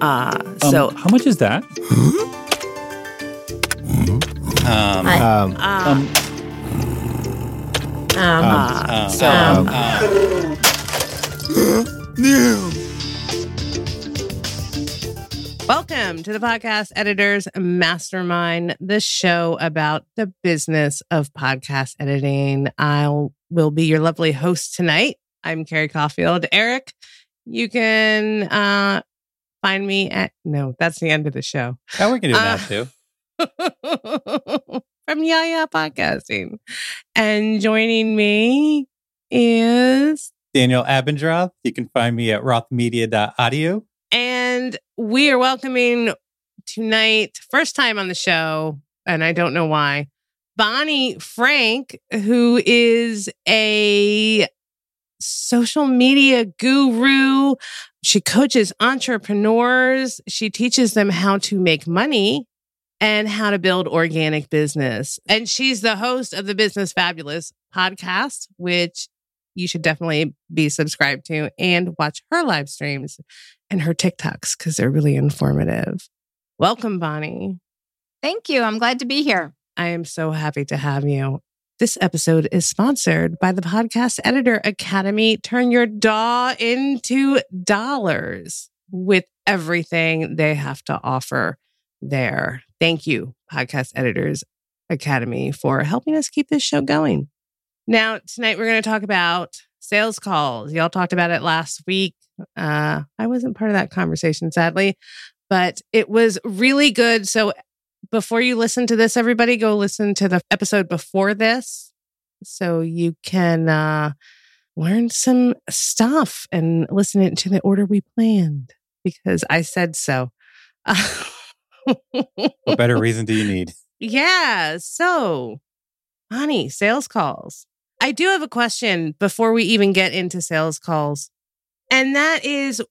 Uh, Um, so, how much is that? Um, I- Um, uh, Um, um, um, uh, so, um, welcome to the podcast editors mastermind, the show about the business of podcast editing. I will will be your lovely host tonight. I'm Carrie Caulfield. Eric, you can uh, find me at no, that's the end of the show. yeah, we can do Uh, that too. from Yaya Podcasting. And joining me is, Daniel Abendroth. You can find me at rothmedia.audio. and we are welcoming tonight, first time on the show, and I don't know why, Bonnie Frank, who is a social media guru. She coaches entrepreneurs. She teaches them how to make money and how to build organic business. And she's the host of the Business Fabulous podcast, which you should definitely be subscribed to and watch her live streams and her TikToks because they're really informative. Welcome, Bonnie. Thank you. I'm glad to be here. I am so happy to have you. This episode is sponsored by the Podcast Editor Academy. Turn your DAW into dollars with everything they have to offer there. Thank you, Podcast Editors Academy, for helping us keep this show going. Now, tonight we're going to talk about sales calls. Y'all talked about it last week. Uh, I wasn't part of that conversation, sadly, but it was really good. So before you listen to this, everybody go listen to the episode before this so you can uh, learn some stuff and listen it to the order we planned because I said so. What better reason do you need? yeah. So, honey, sales calls. I do have a question before we even get into sales calls. And that is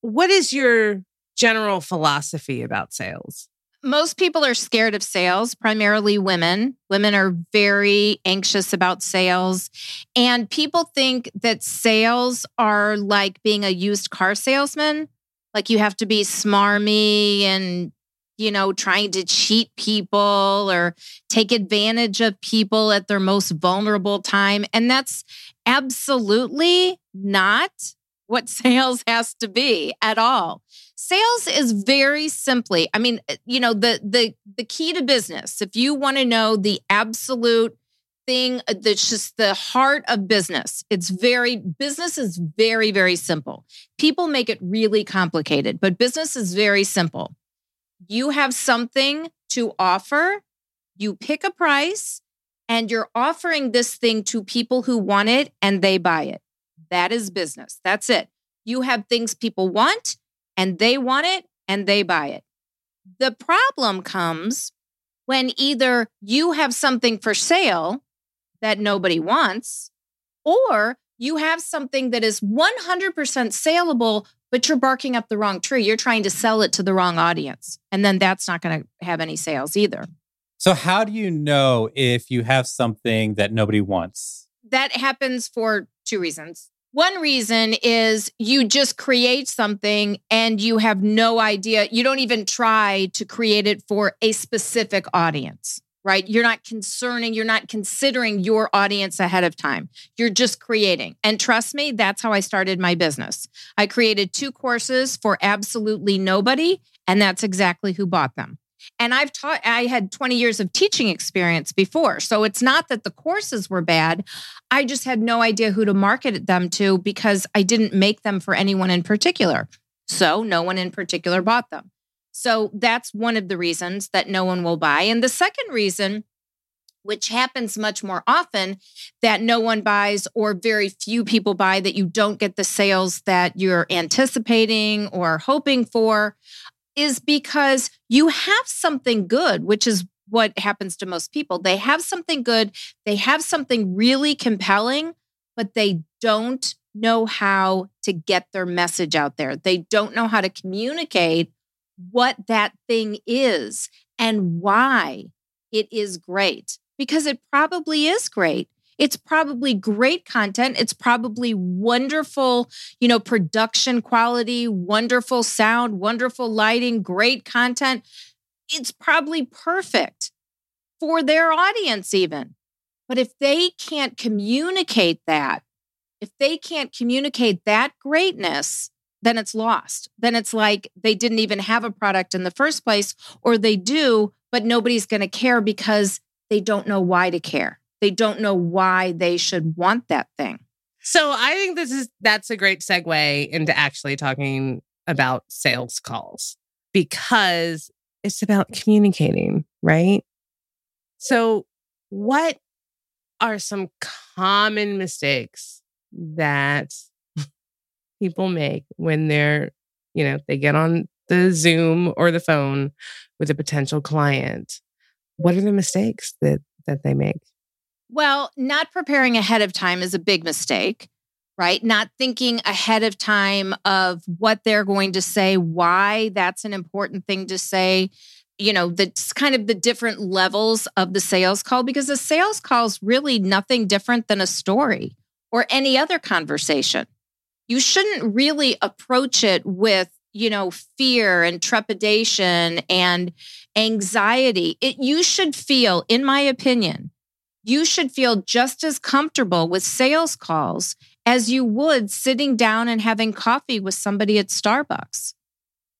what is your general philosophy about sales? Most people are scared of sales, primarily women. Women are very anxious about sales. And people think that sales are like being a used car salesman. Like you have to be smarmy and, you know, trying to cheat people or take advantage of people at their most vulnerable time. And that's absolutely not what sales has to be at all. Sales is very simply i mean uh, you know the the the key to business if you want to know the absolute thing uh, that's just the heart of business it's very business is very very simple. People make it really complicated but business is very simple. You have something to offer you pick a price and you're offering this thing to people who want it and they buy it that is business that's it you have things people want and they want it and they buy it. The problem comes when either you have something for sale that nobody wants, or you have something that is 100% saleable, but you're barking up the wrong tree. You're trying to sell it to the wrong audience. And then that's not going to have any sales either. So, how do you know if you have something that nobody wants? That happens for two reasons. One reason is you just create something and you have no idea. You don't even try to create it for a specific audience, right? You're not concerning, you're not considering your audience ahead of time. You're just creating. And trust me, that's how I started my business. I created two courses for absolutely nobody, and that's exactly who bought them. And I've taught, I had 20 years of teaching experience before. So it's not that the courses were bad. I just had no idea who to market them to because I didn't make them for anyone in particular. So no one in particular bought them. So that's one of the reasons that no one will buy. And the second reason, which happens much more often, that no one buys or very few people buy, that you don't get the sales that you're anticipating or hoping for, is because you have something good, which is what happens to most people. They have something good, they have something really compelling, but they don't know how to get their message out there. They don't know how to communicate what that thing is and why it is great, because it probably is great. It's probably great content. It's probably wonderful, you know, production quality, wonderful sound, wonderful lighting, great content. It's probably perfect for their audience, even. But if they can't communicate that, if they can't communicate that greatness, then it's lost. Then it's like they didn't even have a product in the first place, or they do, but nobody's going to care because they don't know why to care. They don't know why they should want that thing. So I think this is that's a great segue into actually talking about sales calls because it's about communicating, right? So what are some common mistakes that people make when they're, you know, they get on the Zoom or the phone with a potential client? What are the mistakes that that they make? Well, not preparing ahead of time is a big mistake, right? Not thinking ahead of time of what they're going to say, why that's an important thing to say. You know, that's kind of the different levels of the sales call because a sales call is really nothing different than a story or any other conversation. You shouldn't really approach it with, you know, fear and trepidation and anxiety. It you should feel, in my opinion, you should feel just as comfortable with sales calls as you would sitting down and having coffee with somebody at Starbucks.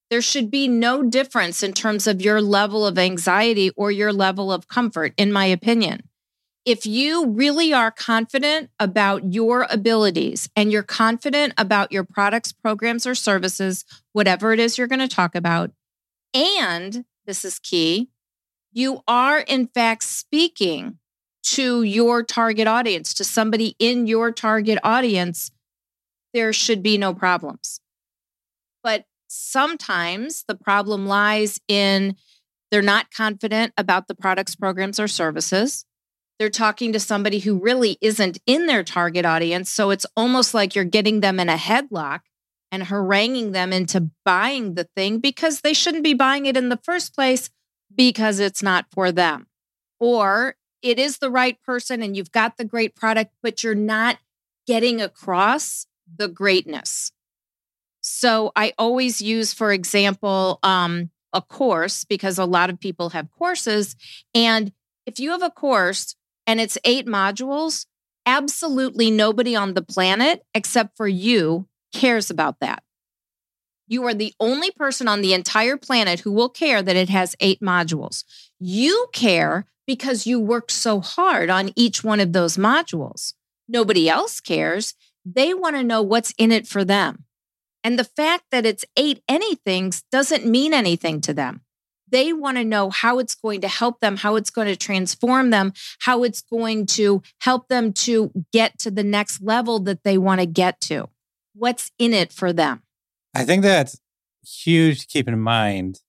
There should be no difference in terms of your level of anxiety or your level of comfort, in my opinion. If you really are confident about your abilities and you're confident about your products, programs, or services, whatever it is you're going to talk about, and this is key, you are in fact speaking to your target audience, to somebody in your target audience, there should be no problems. But sometimes the problem lies in they're not confident about the products, programs, or services. They're talking to somebody who really isn't in their target audience. So it's almost like you're getting them in a headlock and haranguing them into buying the thing because they shouldn't be buying it in the first place because it's not for them. Or it is the right person and you've got the great product, but you're not getting across the greatness. So I always use, for example, um, a course because a lot of people have courses. And if you have a course and it's eight modules, absolutely nobody on the planet except for you cares about that. You are the only person on the entire planet who will care that it has eight modules. You care because you worked so hard on each one of those modules. Nobody else cares. They want to know what's in it for them. And the fact that it's eight anythings doesn't mean anything to them. They want to know how it's going to help them, how it's going to transform them, how it's going to help them to get to the next level that they want to get to. What's in it for them? I think that's huge to keep in mind.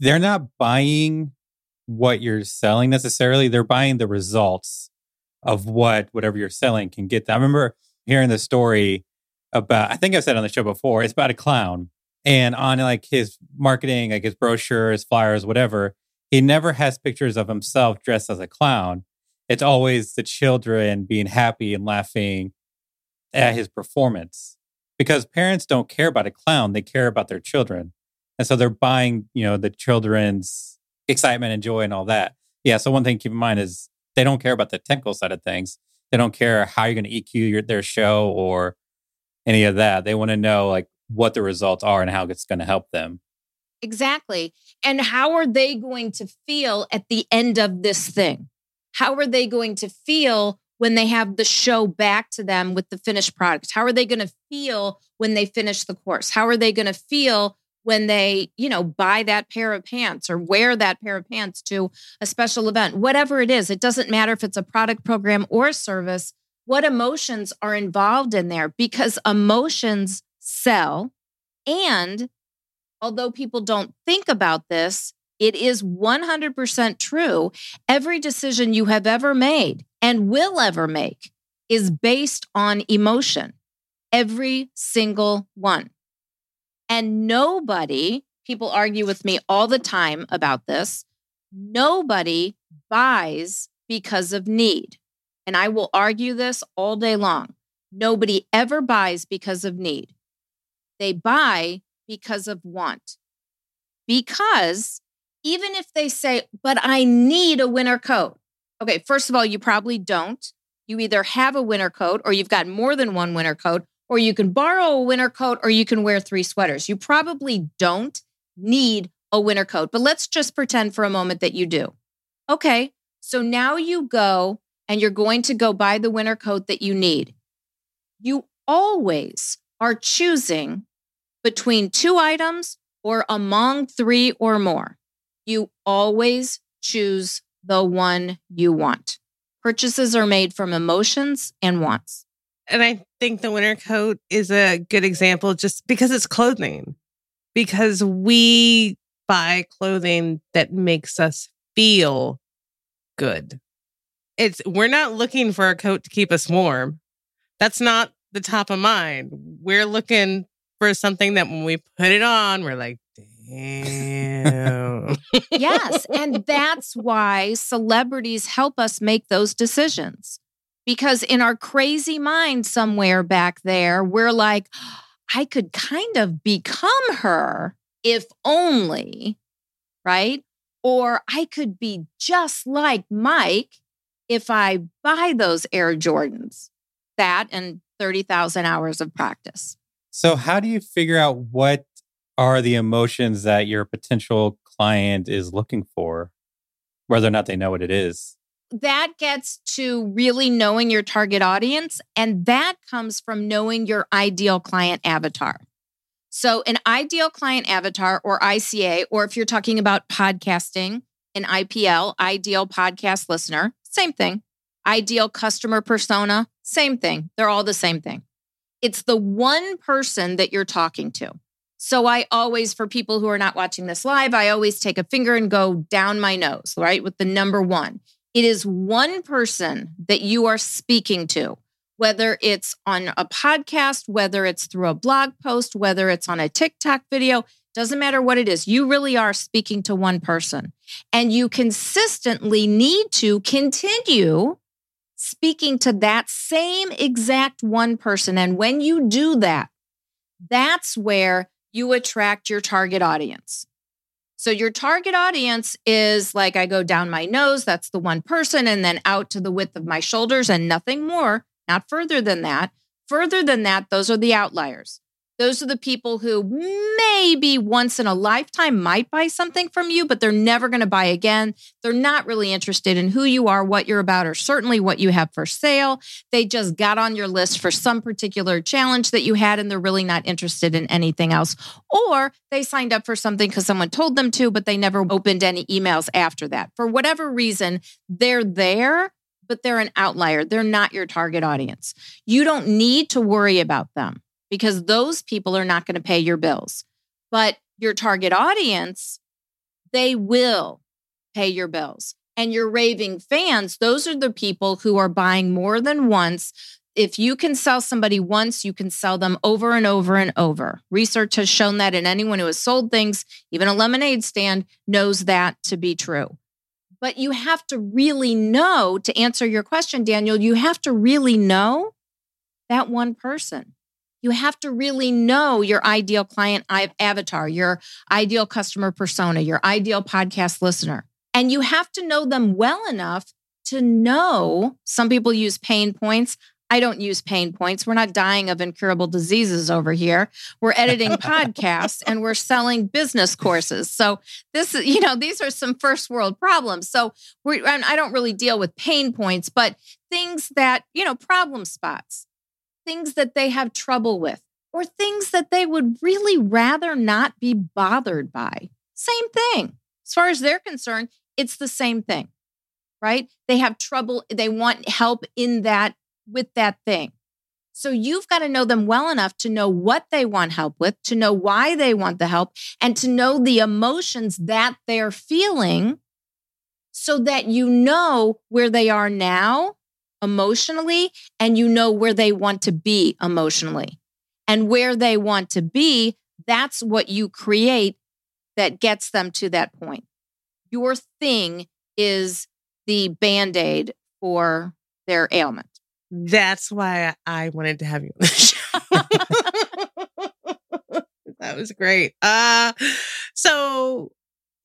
They're not buying what you're selling necessarily. They're buying the results of what whatever you're selling can get. Them. I remember hearing the story about, I think I've said on the show before, it's about a clown. And on like his marketing, like his brochure, his flyers, whatever, he never has pictures of himself dressed as a clown. It's always the children being happy and laughing at his performance because parents don't care about a clown, they care about their children. And so they're buying, you know, the children's excitement and joy and all that. Yeah. So one thing to keep in mind is they don't care about the technical side of things. They don't care how you're going to EQ your, their show or any of that. They want to know like what the results are and how it's going to help them. Exactly. And how are they going to feel at the end of this thing? How are they going to feel when they have the show back to them with the finished product? How are they going to feel when they finish the course? How are they going to feel when they, you know, buy that pair of pants or wear that pair of pants to a special event, whatever it is. It doesn't matter if it's a product program or service, what emotions are involved in there because emotions sell. And although people don't think about this, it is 100% true. Every decision you have ever made and will ever make is based on emotion. Every single one. And nobody, people argue with me all the time about this, nobody buys because of need. and I will argue this all day long. Nobody ever buys because of need. They buy because of want. Because even if they say, but I need a winter coat. Okay, first of all, you probably don't. You either have a winter coat or you've got more than one winter coat, or you can borrow a winter coat or you can wear three sweaters. You probably don't need a winter coat, but let's just pretend for a moment that you do. Okay, so now you go and you're going to go buy the winter coat that you need. You always are choosing between two items or among three or more. You always choose the one you want. Purchases are made from emotions and wants. And I think the winter coat is a good example just because it's clothing, because we buy clothing that makes us feel good. It's we're not looking for a coat to keep us warm. That's not the top of mind. We're looking for something that when we put it on, we're like, damn. yes. And that's why celebrities help us make those decisions. Because in our crazy mind, somewhere back there, we're like, I could kind of become her if only, right? Or I could be just like Mike if I buy those Air Jordans. That and 30,000 hours of practice. So, how do you figure out what are the emotions that your potential client is looking for, whether or not they know what it is? That gets to really knowing your target audience. And that comes from knowing your ideal client avatar. So, an ideal client avatar or ICA, or if you're talking about podcasting, an IPL, ideal podcast listener, same thing. Ideal customer persona, same thing. They're all the same thing. It's the one person that you're talking to. So I always, for people who are not watching this live, I always take a finger and go down my nose, right? With the number one. It is one person that you are speaking to, whether it's on a podcast, whether it's through a blog post, whether it's on a TikTok video, doesn't matter what it is. You really are speaking to one person. And you consistently need to continue speaking to that same exact one person. And when you do that, that's where you attract your target audience. So your target audience is like I go down my nose, that's the one person, and then out to the width of my shoulders and nothing more, not further than that. Further than that, those are the outliers. Those are the people who maybe once in a lifetime might buy something from you, but they're never going to buy again. They're not really interested in who you are, what you're about, or certainly what you have for sale. They just got on your list for some particular challenge that you had, and they're really not interested in anything else. Or they signed up for something because someone told them to, but they never opened any emails after that. For whatever reason, they're there, but they're an outlier. They're not your target audience. You don't need to worry about them because those people are not going to pay your bills. But your target audience, they will pay your bills. And your raving fans, those are the people who are buying more than once. If you can sell somebody once, you can sell them over and over and over. Research has shown that, and anyone who has sold things, even a lemonade stand, knows that to be true. But you have to really know to answer your question, Daniel, you have to really know that one person you have to really know your ideal client avatar, your ideal customer persona, your ideal podcast listener. And you have to know them well enough to know some people use pain points. I don't use pain points. We're not dying of incurable diseases over here. We're editing podcasts and we're selling business courses. So this is, you know, these are some first world problems. So we I don't really deal with pain points, but things that, you know, problem spots things that they have trouble with or things that they would really rather not be bothered by. Same thing. As far as they're concerned, it's the same thing, right? They have trouble, they want help in that with that thing. So you've got to know them well enough to know what they want help with, to know why they want the help, and to know the emotions that they're feeling so that you know where they are now emotionally and you know where they want to be emotionally. And where they want to be, that's what you create that gets them to that point. Your thing is the band aid for their ailment. That's why I wanted to have you on the show. that was great. Uh so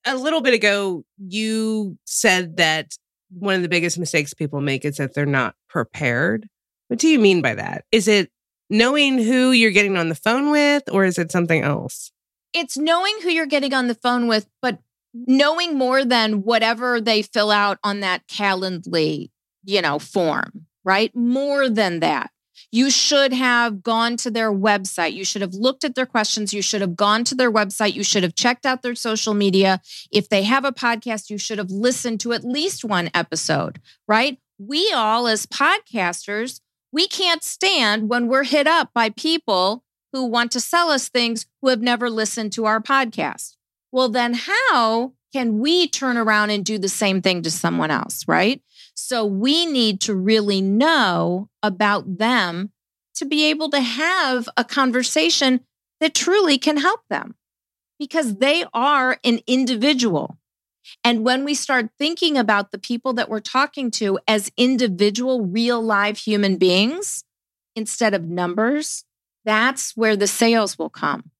a little bit ago you said that one of the biggest mistakes people make is that they're not prepared. What do you mean by that? Is it knowing who you're getting on the phone with or is it something else? It's knowing who you're getting on the phone with, but knowing more than whatever they fill out on that Calendly, you know, form, right? More than that. You should have gone to their website. You should have looked at their questions. You should have gone to their website. You should have checked out their social media. If they have a podcast, you should have listened to at least one episode, right? We all, as podcasters, we can't stand when we're hit up by people who want to sell us things who have never listened to our podcast. Well, then how can we turn around and do the same thing to someone else, right? So we need to really know about them to be able to have a conversation that truly can help them because they are an individual. And when we start thinking about the people that we're talking to as individual, real live human beings instead of numbers, that's where the sales will come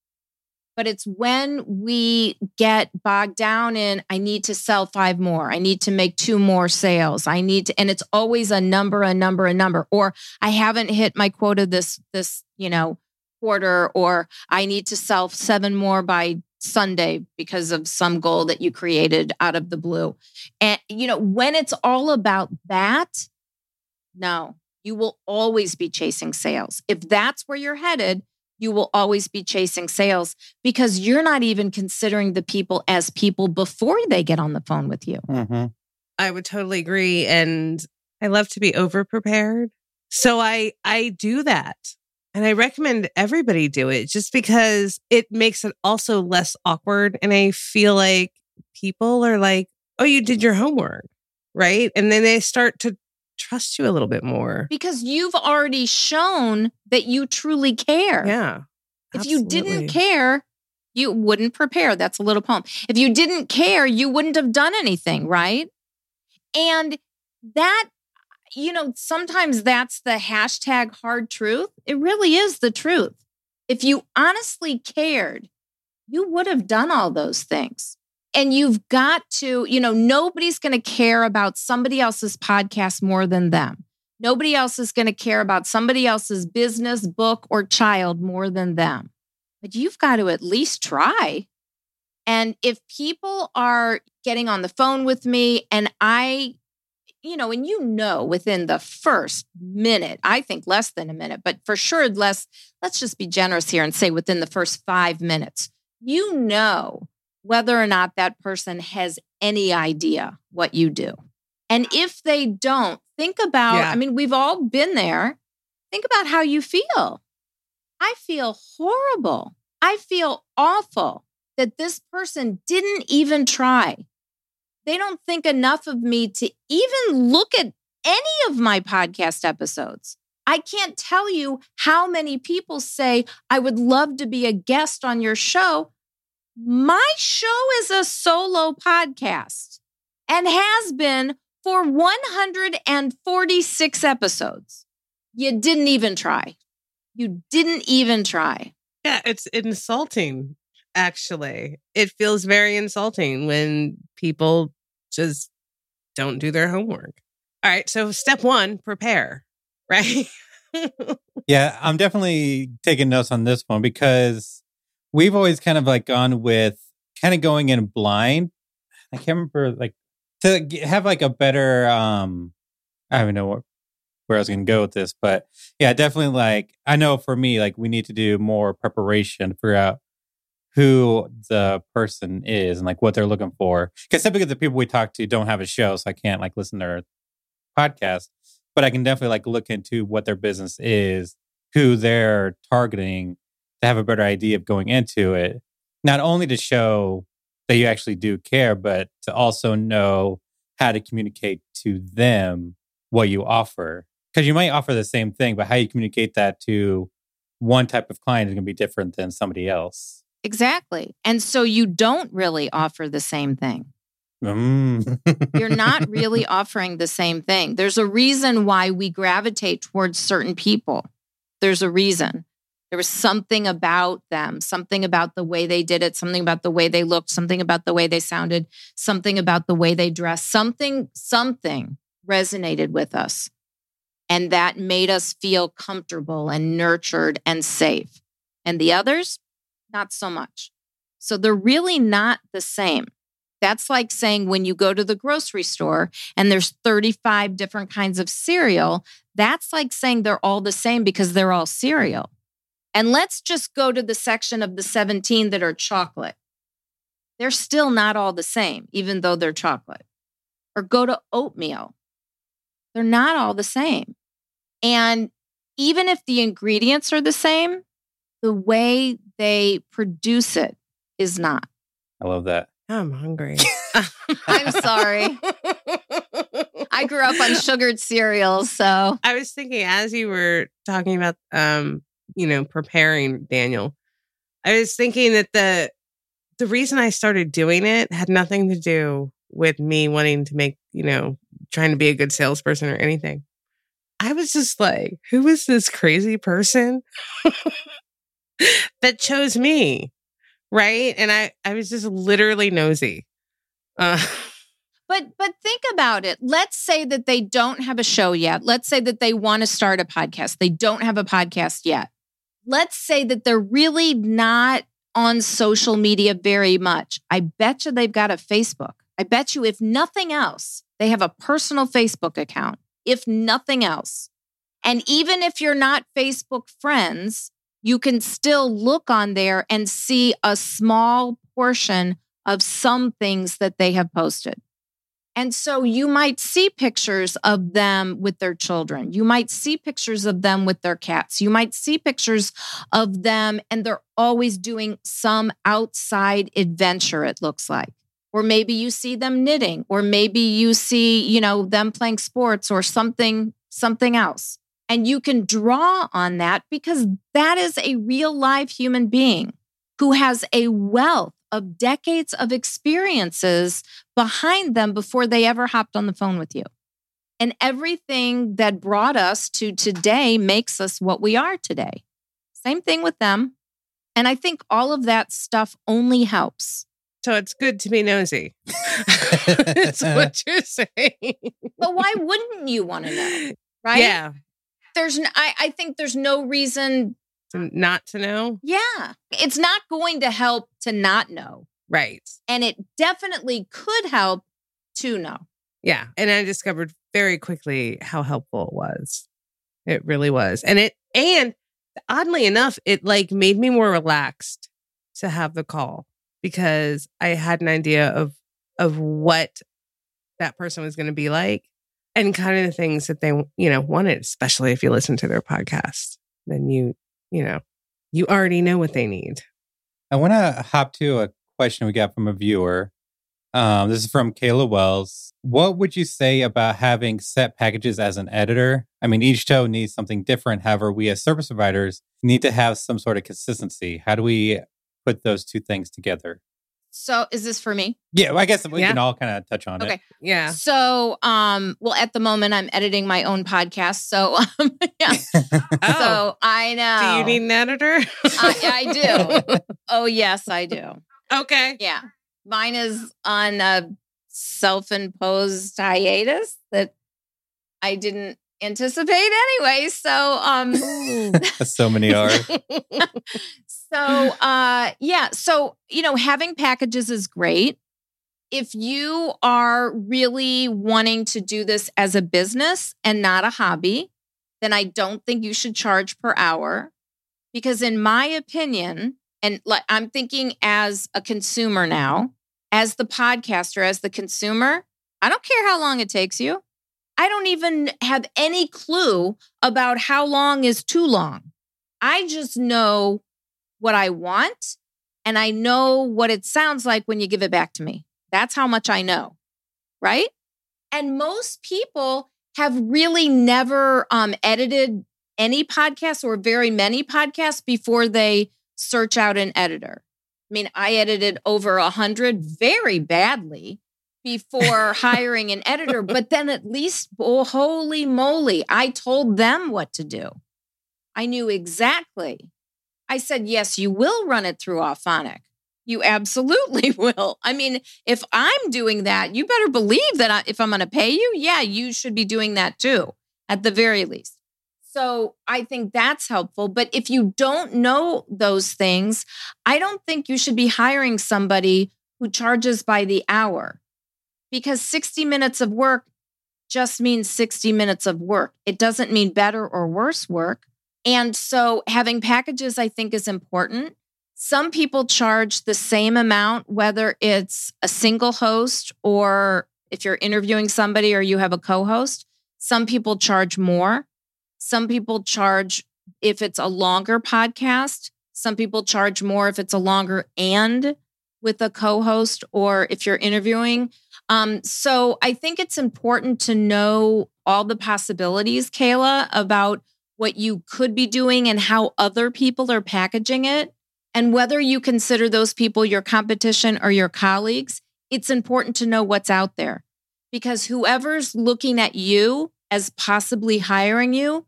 but it's when we get bogged down in i need to sell five more. I need to make two more sales. I need to and it's always a number a number a number. Or i haven't hit my quota this this you know quarter or i need to sell seven more by sunday because of some goal that you created out of the blue. And you know when it's all about that no you will always be chasing sales. If that's where you're headed you will always be chasing sales because you're not even considering the people as people before they get on the phone with you. Mm-hmm. I would totally agree. And I love to be over prepared. So I, I do that. And I recommend everybody do it just because it makes it also less awkward. And I feel like people are like, oh, you did your homework. Right. And then they start to trust you a little bit more. Because you've already shown that you truly care. Yeah. If you didn't care, you wouldn't prepare. That's a little poem. If you didn't care, you wouldn't have done anything, right? And that, you know, sometimes that's the hashtag hard truth. It really is the truth. If you honestly cared, you would have done all those things. And you've got to, you know, nobody's going to care about somebody else's podcast more than them. Nobody else is going to care about somebody else's business, book, or child more than them. But you've got to at least try. And if people are getting on the phone with me and I, you know, and you know within the first minute, I think less than a minute, but for sure less, let's just be generous here and say within the first five minutes, you know whether or not that person has any idea what you do. And if they don't, think about yeah. I mean, we've all been there. Think about how you feel. I feel horrible. I feel awful that this person didn't even try. They don't think enough of me to even look at any of my podcast episodes. I can't tell you how many people say, I would love to be a guest on your show. My show is a solo podcast and has been for 146 episodes. You didn't even try. You didn't even try. Yeah, it's insulting, actually. It feels very insulting when people just don't do their homework. All right. So, step one, prepare, right? yeah, I'm definitely taking notes on this one because we've always kind of like gone with kind of going in blind. I can't remember like to have like a better um I don't know what, where I was going to go with this, but yeah, definitely like I know for me like we need to do more preparation to figure out who the person is and like what they're looking for. Because typically the people we talk to don't have a show, so I can't like listen to their podcast. But I can definitely like look into what their business is, who they're targeting, to have a better idea of going into it, not only to show that you actually do care, but to also know how to communicate to them what you offer. Because you might offer the same thing, but how you communicate that to one type of client is going to be different than somebody else. Exactly. And so you don't really offer the same thing. Mm. You're not really offering the same thing. There's a reason why we gravitate towards certain people. There's a reason. There was something about them, something about the way they did it, something about the way they looked, something about the way they sounded, something about the way they dressed, something, something resonated with us. And that made us feel comfortable and nurtured and safe. And the others, not so much. So they're really not the same. That's like saying when you go to the grocery store and there's 35 different kinds of cereal, that's like saying they're all the same because they're all cereal. And let's just go to the section of the 17 that are chocolate. They're still not all the same, even though they're chocolate. Or go to oatmeal. They're not all the same. And even if the ingredients are the same, the way they produce it is not. I love that. I'm hungry. I'm sorry. I grew up on sugared cereals, so I was thinking as you were talking about um, you know, preparing Daniel, I was thinking that the the reason I started doing it had nothing to do with me wanting to make, you know, trying to be a good salesperson or anything. I was just like, who is this crazy person that chose me? Right. And I, I was just literally nosy. Uh, But but think about it. Let's say that they don't have a show yet. Let's say that they want to start a podcast. They don't have a podcast yet. Let's say that they're really not on social media very much. I bet you they've got a Facebook. I bet you if nothing else, they have a personal Facebook account. If nothing else. And even if you're not Facebook friends, you can still look on there and see a small portion of some things that they have posted. And so you might see pictures of them with their children. You might see pictures of them with their cats. You might see pictures of them, and they're always doing some outside adventure, it looks like. Or maybe you see them knitting, or maybe you see, you know, them playing sports or something, something else. And you can draw on that because that is a real live human being who has a wealth of decades of experiences behind them before they ever hopped on the phone with you. And everything that brought us to today makes us what we are today. Same thing with them. And I think all of that stuff only helps. so it's good to be nosy. It's what you're saying. But why wouldn't you want to know? Right? Yeah. There's, I, I think there's no reason. To not to know. Yeah. It's not going to help to not know. Right. And it definitely could help to know. Yeah. And I discovered very quickly how helpful it was. It really was. And it, and oddly enough, it like made me more relaxed to have the call because I had an idea of, of what that person was going to be like and kind of the things that they, you know, wanted, especially if you listen to their podcast, then you, you know, you already know what they need. I want to hop to a question we got from a viewer. Um, this is from Kayla Wells. What would you say about having set packages as an editor? I mean, each show needs something different. However, we as service providers need to have some sort of consistency. How do we put those two things together? So is this for me? Yeah, well, I guess we Yeah. can all kind of touch on Okay. it. Yeah. So, um, well, at the moment, I'm editing my own podcast. So, um, yeah. Oh, So I know. do you need an editor? I, I do. Oh, yes, I do. okay. Yeah. Mine is on a self imposed hiatus that I didn't anticipate anyway. So, um, so many are. So uh yeah so you know having packages is great. If you are really wanting to do this as a business and not a hobby then i don't think you should charge per hour because in my opinion and like i'm thinking as a consumer now as the podcaster as the consumer i don't care how long it takes you. I don't even have any clue about how long is too long. I just know what I want and I know what it sounds like when you give it back to me. That's how much I know. Right. And most people have really never um, edited any podcasts or very many podcasts before they search out an editor. I mean, I edited over a hundred very badly before hiring an editor. But then at least, oh, holy moly, I told them what to do. I knew exactly. I said, yes, you will run it through Auphonic. You absolutely will. I mean, if I'm doing that, you better believe that I, if I'm going to pay you, yeah, you should be doing that too, at the very least. So I think that's helpful. But if you don't know those things, I don't think you should be hiring somebody who charges by the hour because 60 minutes of work just means 60 minutes of work. It doesn't mean better or worse work. And so having packages, I think, is important. Some people charge the same amount, whether it's a single host or if you're interviewing somebody or you have a co host. Some people charge more. Some people charge if it's a longer podcast. Some people charge more if it's a longer and with a co host or if you're interviewing. Um, so I think it's important to know all the possibilities, Kayla, about what you could be doing and how other people are packaging it. And whether you consider those people your competition or your colleagues, it's important to know what's out there because whoever's looking at you as possibly hiring you,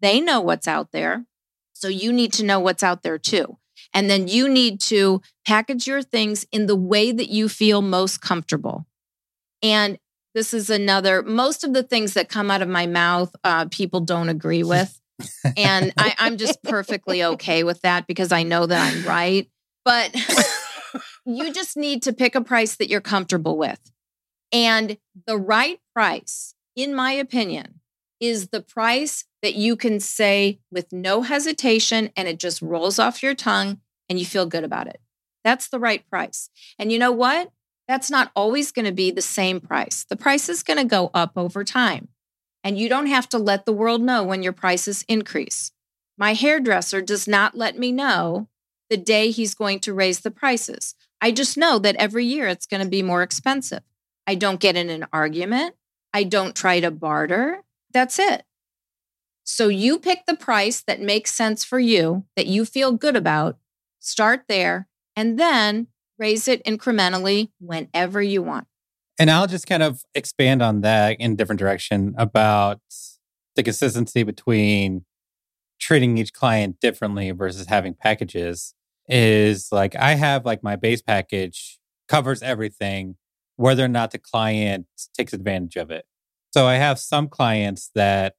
they know what's out there. So you need to know what's out there too. And then you need to package your things in the way that you feel most comfortable. And this is another, most of the things that come out of my mouth, uh, people don't agree with and I, I'm just perfectly okay with that because I know that I'm right. But you just need to pick a price that you're comfortable with. And the right price, in my opinion, is the price that you can say with no hesitation and it just rolls off your tongue and you feel good about it. That's the right price. And you know what? That's not always going to be the same price. The price is going to go up over time. And you don't have to let the world know when your prices increase. My hairdresser does not let me know the day he's going to raise the prices. I just know that every year it's going to be more expensive. I don't get in an argument. I don't try to barter. That's it. So you pick the price that makes sense for you, that you feel good about, start there, and then raise it incrementally whenever you want. And I'll just kind of expand on that in a different direction about the consistency between treating each client differently versus having packages is like I have like my base package covers everything, whether or not the client takes advantage of it. So I have some clients that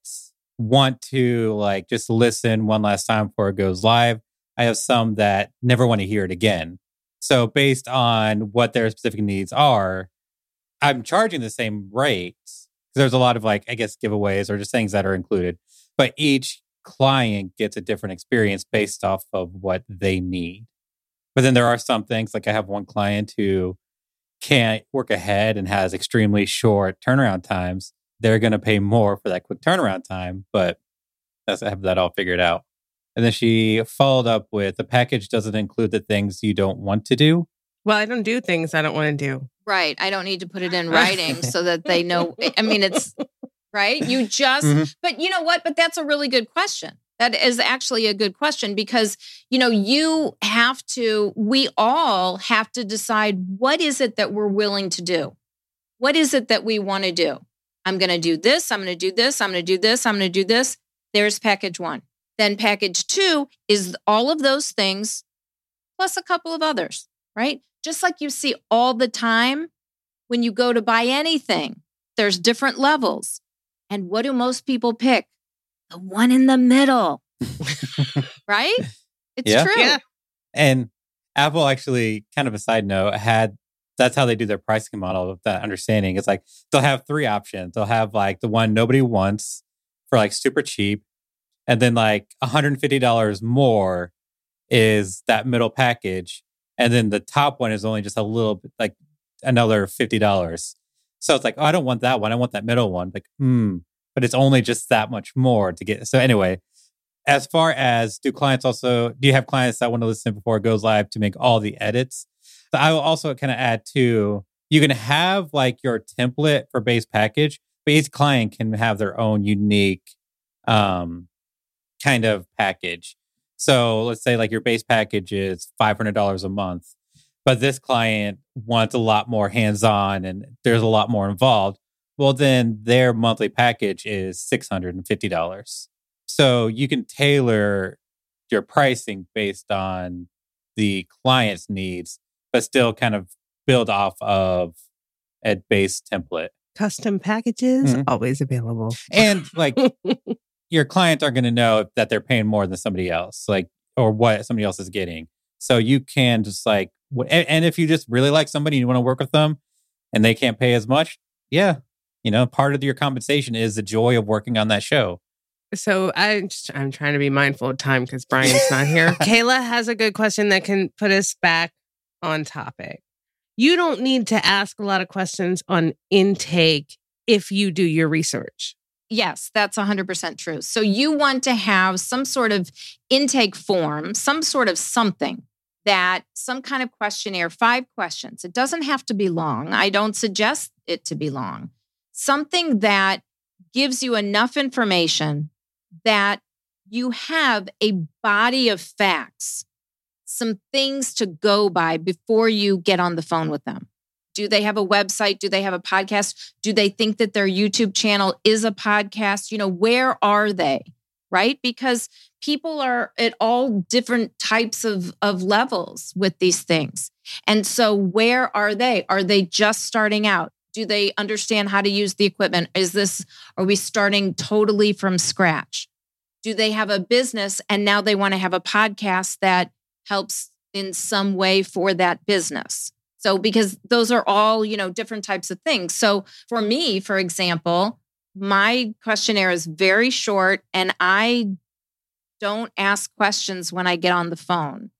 want to like just listen one last time before it goes live. I have some that never want to hear it again. So based on what their specific needs are, I'm charging the same rates. There's a lot of like, I guess, giveaways or just things that are included, but each client gets a different experience based off of what they need. But then there are some things like I have one client who can't work ahead and has extremely short turnaround times. They're going to pay more for that quick turnaround time, but that's, I have that all figured out. And then she followed up with the package doesn't include the things you don't want to do. Well, I don't do things I don't want to do. Right. I don't need to put it in writing so that they know. I mean, it's right. You just, mm-hmm. but you know what? But that's a really good question. That is actually a good question because, you know, you have to, we all have to decide what is it that we're willing to do? What is it that we want to do? I'm going to do this. I'm going to do this. I'm going to do this. I'm going to do this. There's package one. Then package two is all of those things plus a couple of others, right? Just like you see all the time when you go to buy anything, there's different levels. And what do most people pick? The one in the middle. right? It's yeah. true. Yeah. And Apple actually, kind of a side note, had that's how they do their pricing model of that understanding. It's like they'll have three options. They'll have like the one nobody wants for like super cheap. And then like $150 more is that middle package and then the top one is only just a little bit like another fifty dollars. So it's like, oh, I don't want that one. I want that middle one. Like, hmm, but it's only just that much more to get. So anyway, as far as do clients also do you have clients that want to listen before it goes live to make all the edits? So I will also kind of add to you can have like your template for base package, but each client can have their own unique um kind of package. So let's say like your base package is $500 a month. but this client wants a lot more hands on and there's a lot more involved. Well, then their monthly package is $650. So you can tailor your pricing based on the client's needs, but still kind of build off of a base template. Custom packages Mhm. always available. And like your clients aren't going to know that they're paying more than somebody else, like, or what somebody else is getting. So you can just like, and, and if you just really like somebody and you want to work with them and they can't pay as much, yeah, you know, part of your compensation is the joy of working on that show. So I just, I'm trying to be mindful of time because Brian's not here. Kayla has a good question that can put us back on topic. You don't need to ask a lot of questions on intake if you do your research. Yes, that's 100% true. So you want to have some sort of intake form, some sort of something that some kind of questionnaire, five questions. It doesn't have to be long. I don't suggest it to be long. Something that gives you enough information that you have a body of facts, some things to go by before you get on the phone with them. Do they have a website? Do they have a podcast? Do they think that their YouTube channel is a podcast? You know, where are they? Right? Because people are at all different types of, of levels with these things. And so, where are they? Are they just starting out? Do they understand how to use the equipment? Is this, are we starting totally from scratch? Do they have a business and now they want to have a podcast that helps in some way for that business? So, because those are all, you know, different types of things. So, for me, for example, my questionnaire is very short and I don't ask questions when I get on the phone.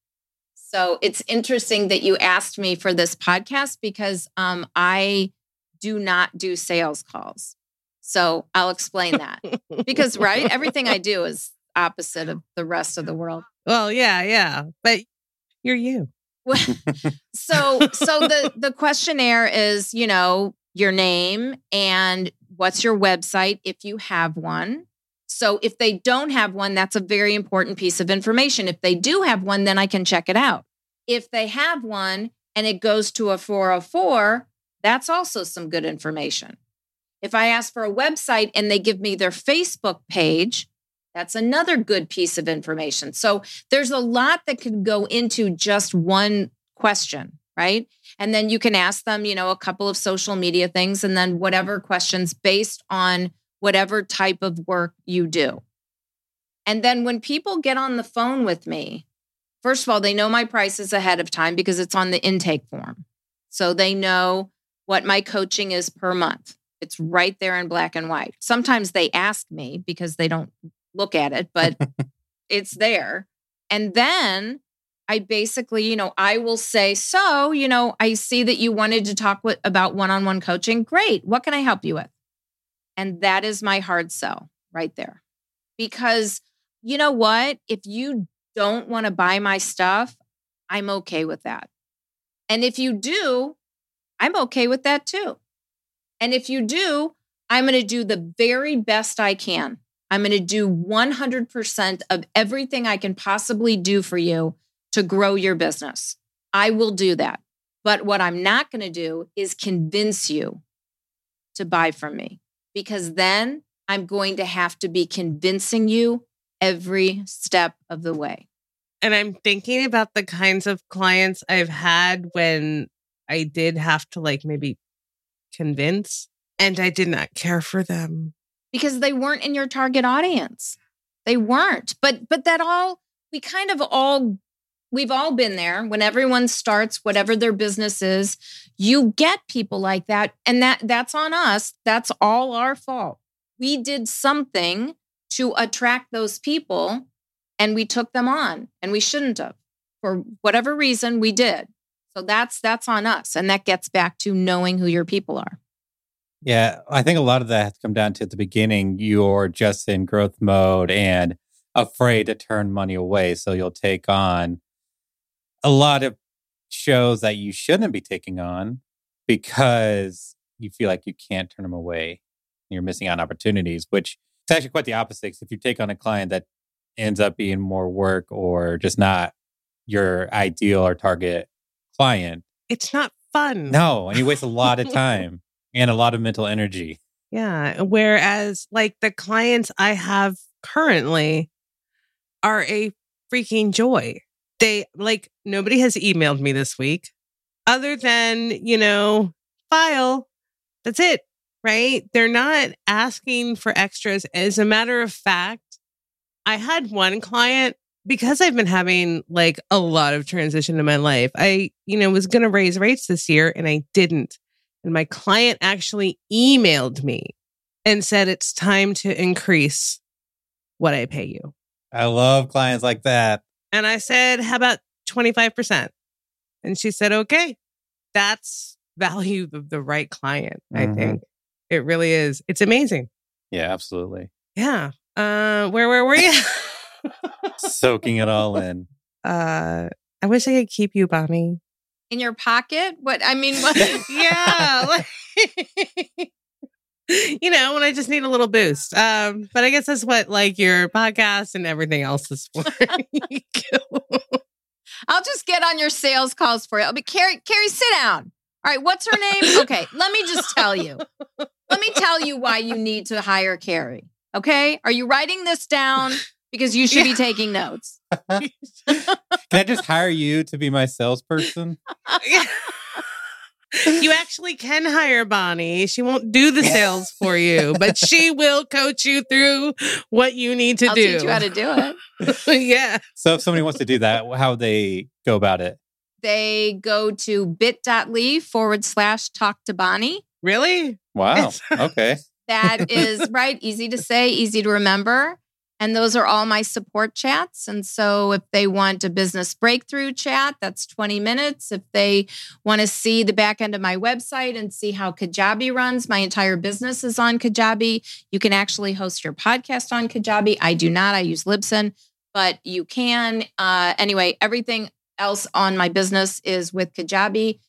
So, it's interesting that you asked me for this podcast because um, I do not do sales calls. So, I'll explain that because, right, everything I do is opposite of the rest of the world. Well, yeah, yeah. But you're you. so so the the questionnaire is you know your name and what's your website if you have one. So if they don't have one that's a very important piece of information. If they do have one then i can check it out. If they have one and it goes to a 404 that's also some good information. If i ask for a website and they give me their facebook page that's another good piece of information. So there's a lot that could go into just one question, right? And then you can ask them, you know, a couple of social media things and then whatever questions based on whatever type of work you do. And then when people get on the phone with me, first of all, they know my prices ahead of time because it's on the intake form. So they know what my coaching is per month. It's right there in black and white. Sometimes they ask me because they don't look at it, but it's there. And then I basically, you know, I will say, so, you know, I see that you wanted to talk with, about one on one coaching. Great. What can I help you with? And that is my hard sell right there. Because you know what? If you don't want to buy my stuff, I'm okay with that. And if you do, I'm okay with that too. And if you do, I'm going to do the very best I can. I'm going to do 100% of everything I can possibly do for you to grow your business. I will do that. But what I'm not going to do is convince you to buy from me because then I'm going to have to be convincing you every step of the way. And I'm thinking about the kinds of clients I've had when I did have to like maybe convince and I did not care for them. Because they weren't in your target audience. They weren't. But but that all we kind of all we've all been there when everyone starts whatever their business is, you get people like that and that that's on us. That's all our fault. We did something to attract those people and we took them on and we shouldn't have. For whatever reason we did. So that's that's on us and that gets back to knowing who your people are. Yeah, I think a lot of that has come down to at the beginning, you're just in growth mode and afraid to turn money away. So you'll take on a lot of shows that you shouldn't be taking on because you feel like you can't turn them away. You're missing out on opportunities, which it's actually quite the opposite. 'cause If you take on a client that ends up being more work or just not your ideal or target client. It's not fun. No, and you waste a lot of time and a lot of mental energy. Yeah. Whereas, like, the clients I have currently are a freaking joy. They, like, nobody has emailed me this week other than, you know, file. That's it. Right. They're not asking for extras. As a matter of fact, I had one client because I've been having like a lot of transition in my life. I, you know, was going to raise rates this year and I didn't. And my client actually emailed me and said it's time to increase what I pay you. I love clients like that. And I said, how about 25%? And she said, okay, that's value of the right client, I Mhm. think. It really is. It's amazing. Yeah, absolutely. Yeah. Uh, where, where were you? Soaking it all in. uh, I wish I could keep you, Bonnie. In your pocket? What I mean, what yeah. you know, when I just need a little boost. Um, but I guess that's what like your podcast and everything else is for. I'll just get on your sales calls for you. I'll be Carrie, Carrie, sit down. All right, what's her name? Okay, let me just tell you. Let me tell you why you need to hire Carrie. Okay? Are you writing this down? Because you should be taking notes. Can I just hire you to be my salesperson? you actually can hire Bonnie. She won't do the sales for you, but she will coach you through what you need to I'll do. teach you how to do it. yeah. So if somebody wants to do that, how they go about it? They go to bit.ly forward slash talk to Bonnie. Really? Wow. Okay. That is right. Easy to say, easy to remember. And those are all my support chats. And so if they want a business breakthrough chat, that's 20 minutes. If they want to see the back end of my website and see how Kajabi runs, my entire business is on Kajabi. You can actually host your podcast on Kajabi. I do not, I use Libsyn, but you can. Uh, anyway, everything else on my business is with Kajabi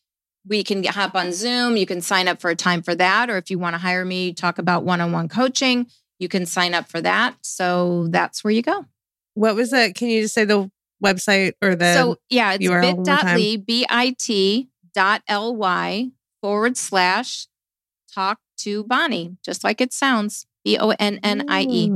we can hop on Zoom. You can sign up for a time for that. Or if you want to hire me, talk about one on one coaching, you can sign up for that. So that's where you go. What was that? Can you just say the website or the so yeah, it's URL one more time? bit.ly, B-I-T dot L-Y forward slash talk to Bonnie, just like it sounds. B-O-N-N-I-E.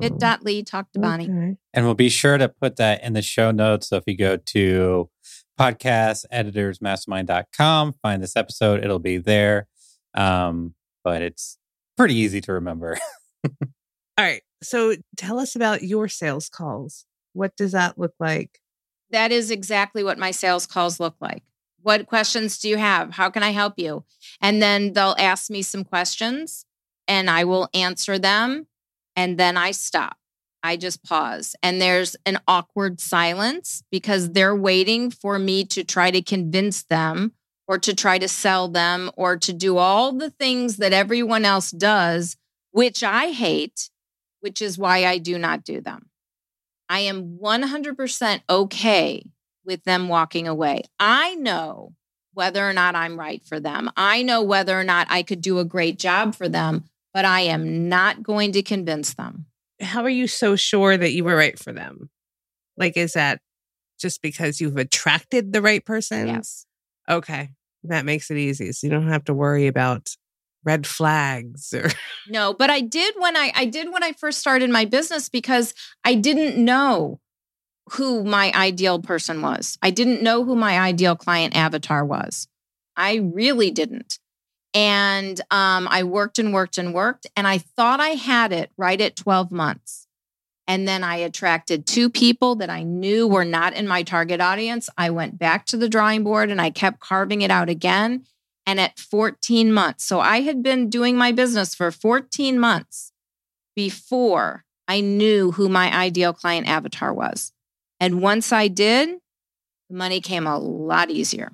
Bit.ly, talk to Bonnie. okay. And we'll be sure to put that in the show notes. So if you go to podcasteditorsmastermind.com, find this episode, it'll be there. Um, but it's pretty easy to remember. All right. So tell us about your sales calls. What does that look like? That is exactly what my sales calls look like. What questions do you have? How can I help you? And then they'll ask me some questions and I will answer them. And then I stop. I just pause. And there's an awkward silence because they're waiting for me to try to convince them or to try to sell them or to do all the things that everyone else does, which I hate, which is why I do not do them. I am 100% okay with them walking away. I know whether or not I'm right for them. I know whether or not I could do a great job for them, but I am not going to convince them. How are you so sure that you were right for them? Like, is that just because you've attracted the right person? Yes. Okay. That makes it easy. So you don't have to worry about red flags or No, but I did when I I did when I first started my business because I didn't know who my ideal person was. I didn't know who my ideal client avatar was. I really didn't. And um, I worked and worked and worked, and I thought I had it right at 12 months. And then I attracted two people that I knew were not in my target audience. I went back to the drawing board and I kept carving it out again. And at 14 months, so I had been doing my business for 14 months before I knew who my ideal client avatar was. And once I did, the money came a lot easier.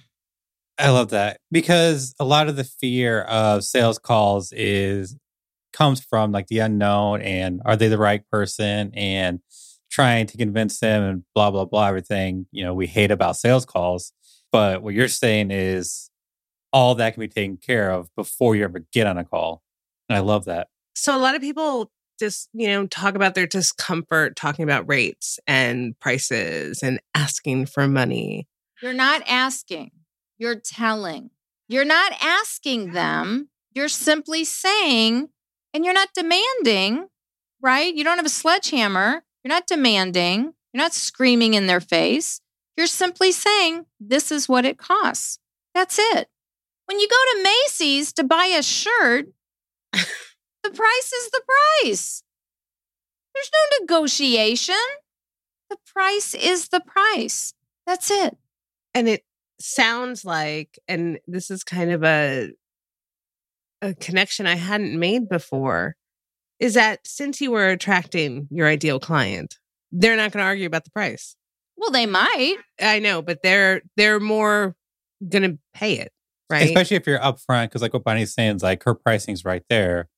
I love that because a lot of the fear of sales calls is comes from like the unknown and are they the right person and trying to convince them and blah blah blah everything you know we hate about sales calls. But what you're saying is all that can be taken care of before you ever get on a call. And i love that. So a lot of people just, you know, talk about their discomfort talking about rates and prices and asking for money. You're not asking, you're telling. You're not asking them, you're simply saying, and you're not demanding, right? You don't have a sledgehammer. You're not demanding. You're not screaming in their face. You're simply saying, this is what it costs. That's it. When you go to Macy's to buy a shirt, the price is the price. There's no negotiation. The price is the price. That's it. And it sounds like, and this is kind of a a connection I hadn't made before, is that since you were attracting your ideal client, they're not going to argue about the price. Well, they might. I know, but they're they're more going to pay it, right? Especially if you're upfront, because like what Bonnie's saying is like her pricing's right there.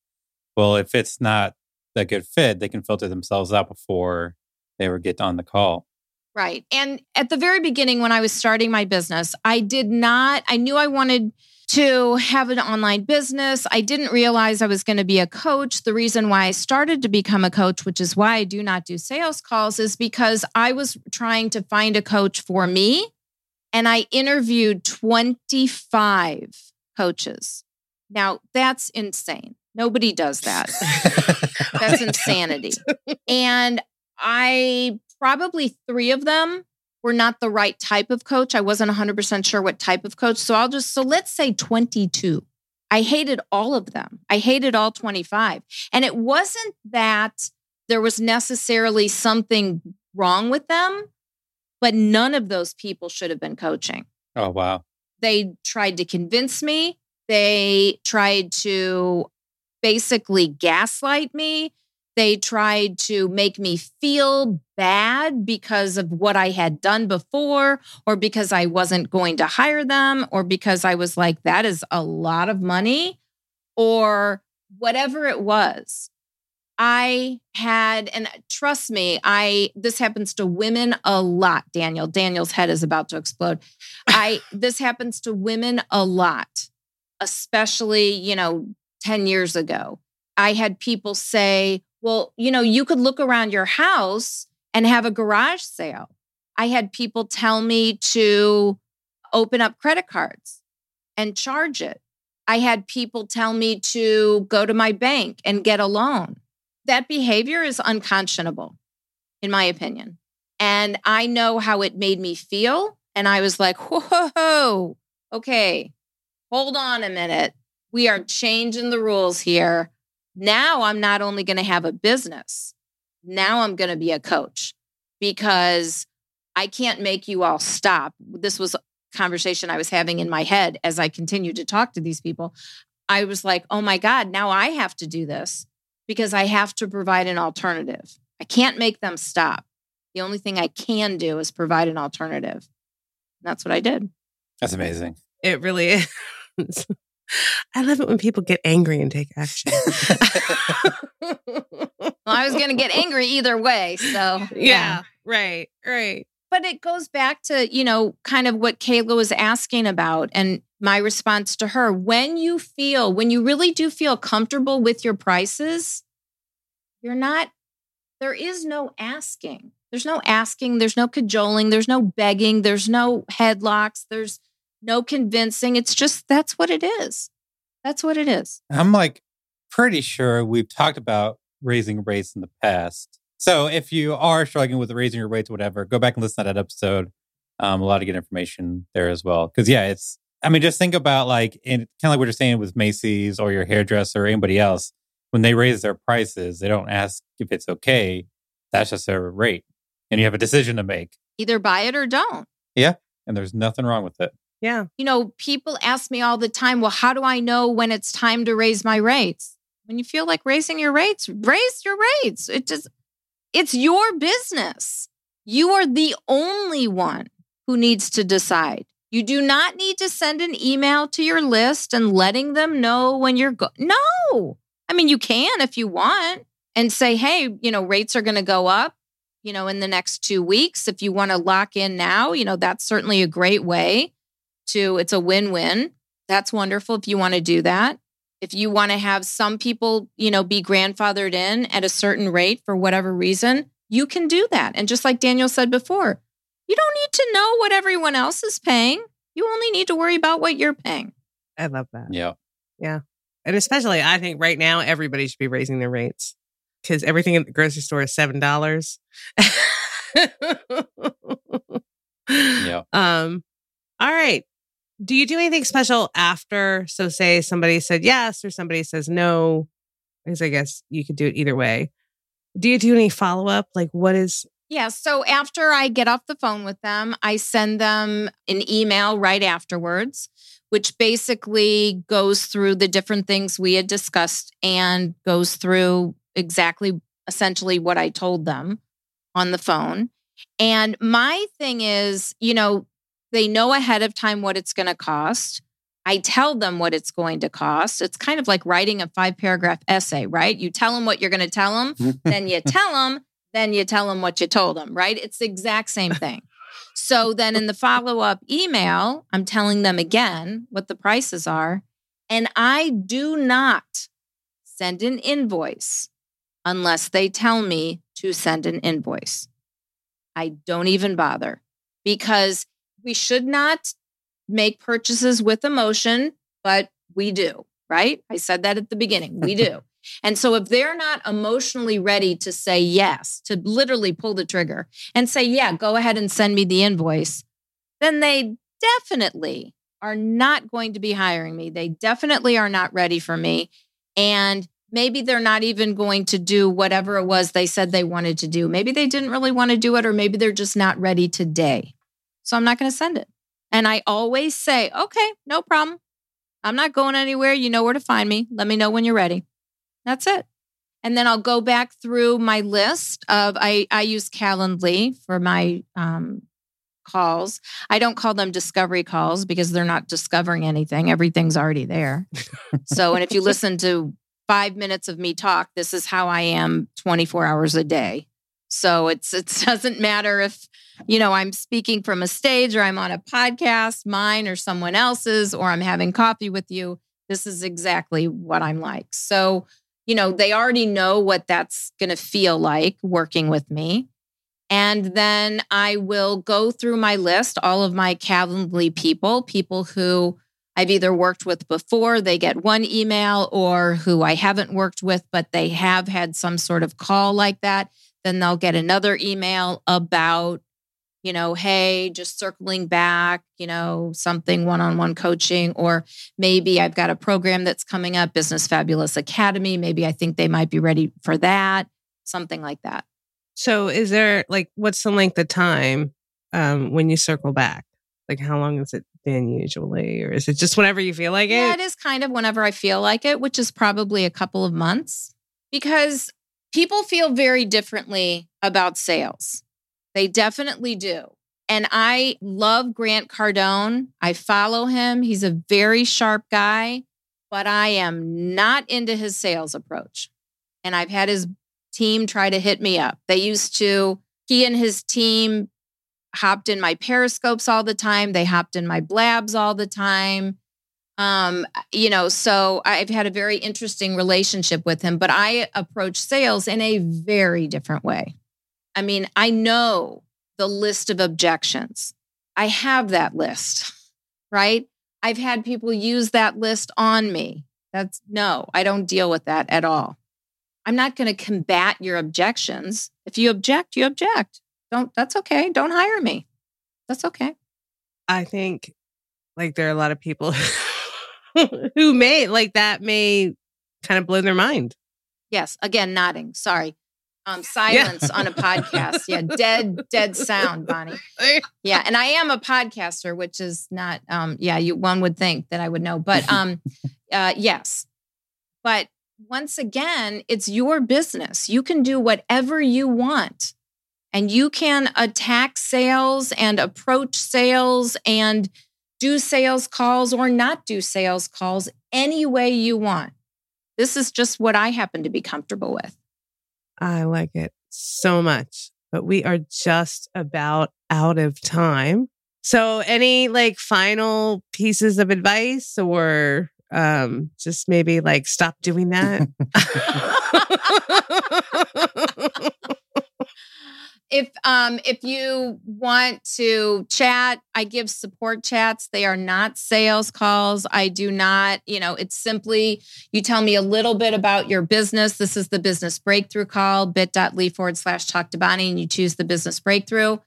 Well, if it's not a good fit, they can filter themselves out before they ever get on the call. Right. And at the very beginning, when I was starting my business, I did not, I knew I wanted to have an online business. I didn't realize I was going to be a coach. The reason why I started to become a coach, which is why I do not do sales calls, is because I was trying to find a coach for me. And I interviewed 25 coaches. Now, that's insane. Nobody does that. That's insanity. And I probably three of them were not the right type of coach. I wasn't 100% sure what type of coach. So I'll just, so let's say 22. I hated all of them. I hated all 25. And it wasn't that there was necessarily something wrong with them, but none of those people should have been coaching. Oh, wow. They tried to convince me, they tried to basically gaslight me. They tried to make me feel bad because of what I had done before, or because I wasn't going to hire them, or because I was like, that is a lot of money, or whatever it was. I had, and trust me, I this happens to women a lot, Daniel. Daniel's head is about to explode. I this happens to women a lot, especially, you know, 10 years ago. I had people say, well, you know, you could look around your house and have a garage sale. I had people tell me to open up credit cards and charge it. I had people tell me to go to my bank and get a loan. That behavior is unconscionable, in my opinion. And I know how it made me feel. And I was like, whoa, okay, hold on a minute. We are changing the rules here. Now I'm not only going to have a business, now I'm going to be a coach because I can't make you all stop. This was a conversation I was having in my head as I continued to talk to these people. I was like, oh my God, now I have to do this because I have to provide an alternative. I can't make them stop. The only thing I can do is provide an alternative. And that's what I did. That's amazing. It really is. I love it when people get angry and take action. well, I was going to get angry either way. So, yeah. yeah, right, right. But it goes back to, you know, kind of what Kayla was asking about and my response to her. When you feel, when you really do feel comfortable with your prices, you're not, there is no asking. There's no asking, there's no cajoling, there's no begging, there's no headlocks, there's no convincing. It's just that's what it is. That's what it is. I'm like pretty sure we've talked about raising rates in the past. So if you are struggling with raising your rates, whatever, go back and listen to that episode. Um, a lot of good information there as well. Because yeah, it's. I mean, just think about like, in kind of like what you're saying with Macy's or your hairdresser or anybody else. When they raise their prices, they don't ask if it's okay. That's just their rate, and you have a decision to make. Either buy it or don't. Yeah, and there's nothing wrong with it. Yeah. You know, people ask me all the time, well, how do I know when it's time to raise my rates? When you feel like raising your rates, raise your rates. It just, it's your business. You are the only one who needs to decide. You do not need to send an email to your list and letting them know when you're go. No. I mean, you can if you want and say, hey, you know, rates are going to go up, you know, in the next two weeks. If you want to lock in now, you know, that's certainly a great way to it's a win-win. That's wonderful if you want to do that. If you want to have some people, you know, be grandfathered in at a certain rate for whatever reason, you can do that. And just like Daniel said before, You don't need to know what everyone else is paying. You only need to worry about what you're paying. I love that. Yeah. Yeah. And especially, I think right now, everybody should be raising their rates because everything in the grocery store is $7. Yeah. Um, all right. Do you do anything special after? So, say somebody said yes or somebody says no, because I guess you could do it either way. Do you do any follow up? Like, what is, Yeah. So after I get off the phone with them, I send them an email right afterwards, which basically goes through the different things we had discussed and goes through exactly essentially what I told them on the phone. And my thing is, you know, they know ahead of time what it's going to cost. I tell them what it's going to cost. It's kind of like writing a five paragraph essay, right? You tell them what you're going to tell them, mm-hmm. then you tell them, then you tell them what you told them, right? It's the exact same thing. So then in the follow up email, I'm telling them again what the prices are. And I do not send an invoice unless they tell me to send an invoice. I don't even bother because we should not make purchases with emotion, but we do, right? I said that at the beginning. We do. And so if they're not emotionally ready to say yes, to literally pull the trigger and say, yeah, go ahead and send me the invoice, then they definitely are not going to be hiring me. They definitely are not ready for me. And maybe they're not even going to do whatever it was they said they wanted to do. Maybe they didn't really want to do it, or maybe they're just not ready today. So I'm not going to send it. And I always say, okay, no problem. I'm not going anywhere. You know where to find me. Let me know when you're ready. That's it. And then I'll go back through my list of I I use Calendly for my um, calls. I don't call them discovery calls because they're not discovering anything. Everything's already there. so, and if you listen to five minutes of me talk, this is how I am 24 hours a day. So it's it doesn't matter if you know I'm speaking from a stage or I'm on a podcast, mine or someone else's, or I'm having coffee with you. This is exactly what I'm like. So you know, they already know what that's going to feel like working with me. And then I will go through my list, all of my Calendly people, people who I've either worked with before, they get one email, or who I haven't worked with, but they have had some sort of call like that. Then they'll get another email about you know, hey, just circling back, you know, something one on one coaching, or maybe I've got a program that's coming up, Business Fabulous Academy. Maybe I think they might be ready for that, something like that. so is there like, what's the length of time um, when you circle back? Like, how long has it been usually? Or is it just whenever you feel like it? Yeah, it? it is kind of whenever I feel like it, which is probably a couple of months because people feel very differently about sales. They definitely do. And I love Grant Cardone. I follow him. He's a very sharp guy, but I am not into his sales approach. And I've had his team try to hit me up. They used to, he and his team hopped in my periscopes all the time. They hopped in my blabs all the time. Um, you know, so I've had a very interesting relationship with him, but I approach sales in a very different way. I mean, I know the list of objections. I have that list, right? I've had people use that list on me. That's no, I don't deal with that at all. I'm not going to combat your objections. If you object, you object. Don't, that's okay. Don't hire me. That's okay. I think like there are a lot of people who may like that may kind of blow their mind. Yes. Again, nodding. Sorry. Um, silence on a podcast. Yeah. Dead, dead sound, Bonnie. Yeah. And I am a podcaster, which is not, um, yeah, you, one would think that I would know, but, um, uh, yes. But once again, it's your business. You can do whatever you want and you can attack sales and approach sales and do sales calls or not do sales calls any way you want. This is just what I happen to be comfortable with. I like it so much, but we are just about out of time. So any like final pieces of advice or um just maybe like stop doing that? if um if you want to chat, I give support chats. They are not sales calls. I do not, you know, it's simply you tell me a little bit about your business. This is the business breakthrough call, bit.ly forward slash talk to Bonnie, and you choose the business breakthrough.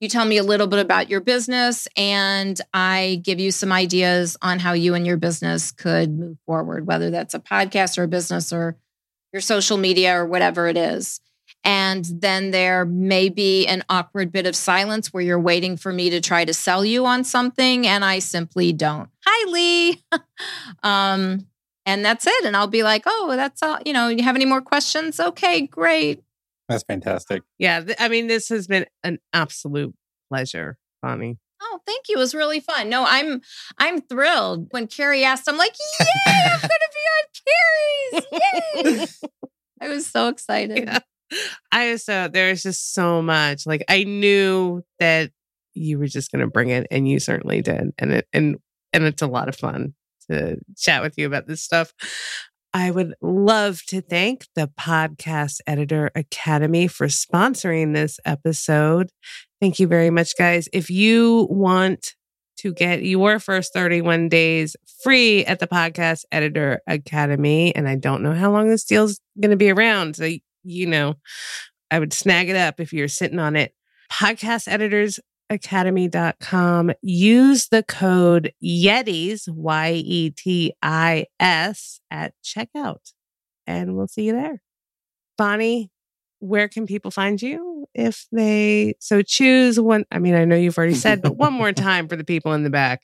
You tell me a little bit about your business, and I give you some ideas on how you and your business could move forward, whether that's a podcast or a business or your social media or whatever it is. And then there may be an awkward bit of silence where you're waiting for me to try to sell you on something, and I simply don't. Hi, Lee. um, and that's it. And I'll be like, oh, that's all. You know, you have any more questions? Okay, great. That's fantastic. Yeah. th- I mean, this has been an absolute pleasure, Bonnie. Oh, thank you. It was really fun. No, I'm I'm thrilled. When Carrie asked, I'm like, yay, I'm gonna be on Carrie's. Yay. I was so excited. Yeah. I so uh, there's just so much. Like I knew that you were just gonna bring it and you certainly did. And it and and it's a lot of fun to chat with you about this stuff. I would love to thank the Podcast Editor Academy for sponsoring this episode. Thank you very much, guys. If you want to get your first 31 days free at the Podcast Editor Academy, and I don't know how long this deal's going to be around. So, you know, I would snag it up if you're sitting on it. Podcast Editors academy.com use the code yetis y-e-t-i-s at checkout and we'll see you there bonnie where can people find you if they so choose one i mean i know you've already said but one more time for the people in the back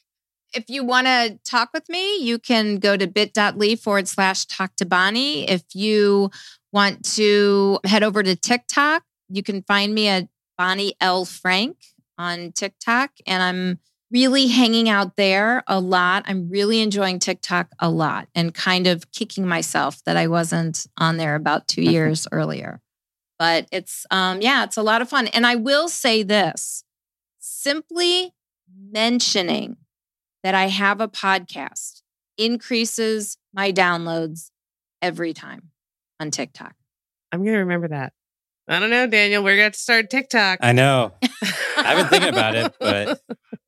if you want to talk with me, you can go to bit.ly forward slash talk to Bonnie. If you want to head over to TikTok, you can find me at Bonnie L. Frank on TikTok. And I'm really hanging out there a lot. I'm really enjoying TikTok a lot and kind of kicking myself that I wasn't on there about two years earlier. But it's, um, yeah, it's a lot of fun. And I will say this simply mentioning that I have a podcast increases my downloads every time on TikTok. i'm gonna remember that i don't know daniel we're going to start tiktok I know. I've been thinking about it, but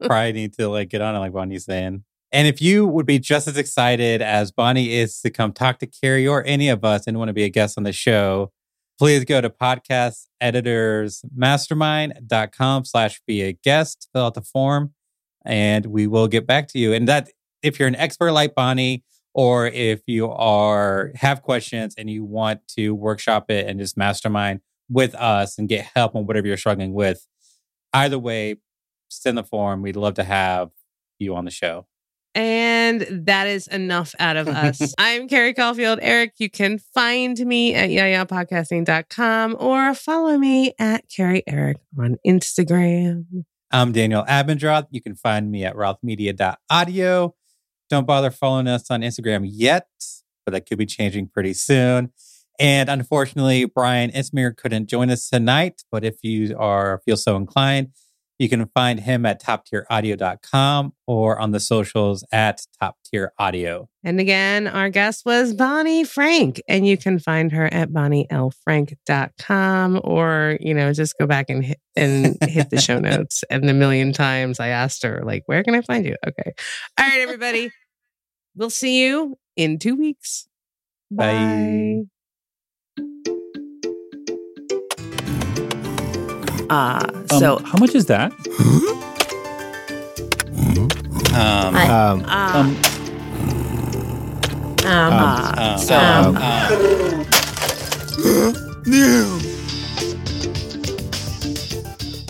probably need to like get on it, like Bonnie's saying. And if you would be just as excited as Bonnie is to come talk to Carrie or any of us and want to be a guest on the show, please go to podcasteditorsmastermind.com slash be a guest, fill out the form, and we will get back to you. And that if you're an expert like Bonnie, or if you are have questions and you want to workshop it and just mastermind with us and get help on whatever you're struggling with, either way, send the form. We'd love to have you on the show. And that is enough out of us. I'm Carrie Caulfield. Arick, you can find me at yayapodcasting.com or follow me at Carrie Arick on Instagram. I'm Daniel Abendroth. You can find me at rothmedia.audio. Don't bother following us on Instagram yet, but that could be changing pretty soon. And unfortunately, Brian Ismir couldn't join us tonight, but if you are feel so inclined, you can find him at toptieraudio.com or on the socials at top tier audio. And again, our guest was Bonnie Frank, and you can find her at bonnielfrank.com or, you know, just go back and hit, and hit the show notes. And the million times I asked her, like, where can I find you? Okay. All right, everybody. We'll see you in two weeks. Bye. Uh, Um, so, how much is that? Um, Um, uh, Um, uh, um, so, um, uh, um, yeah.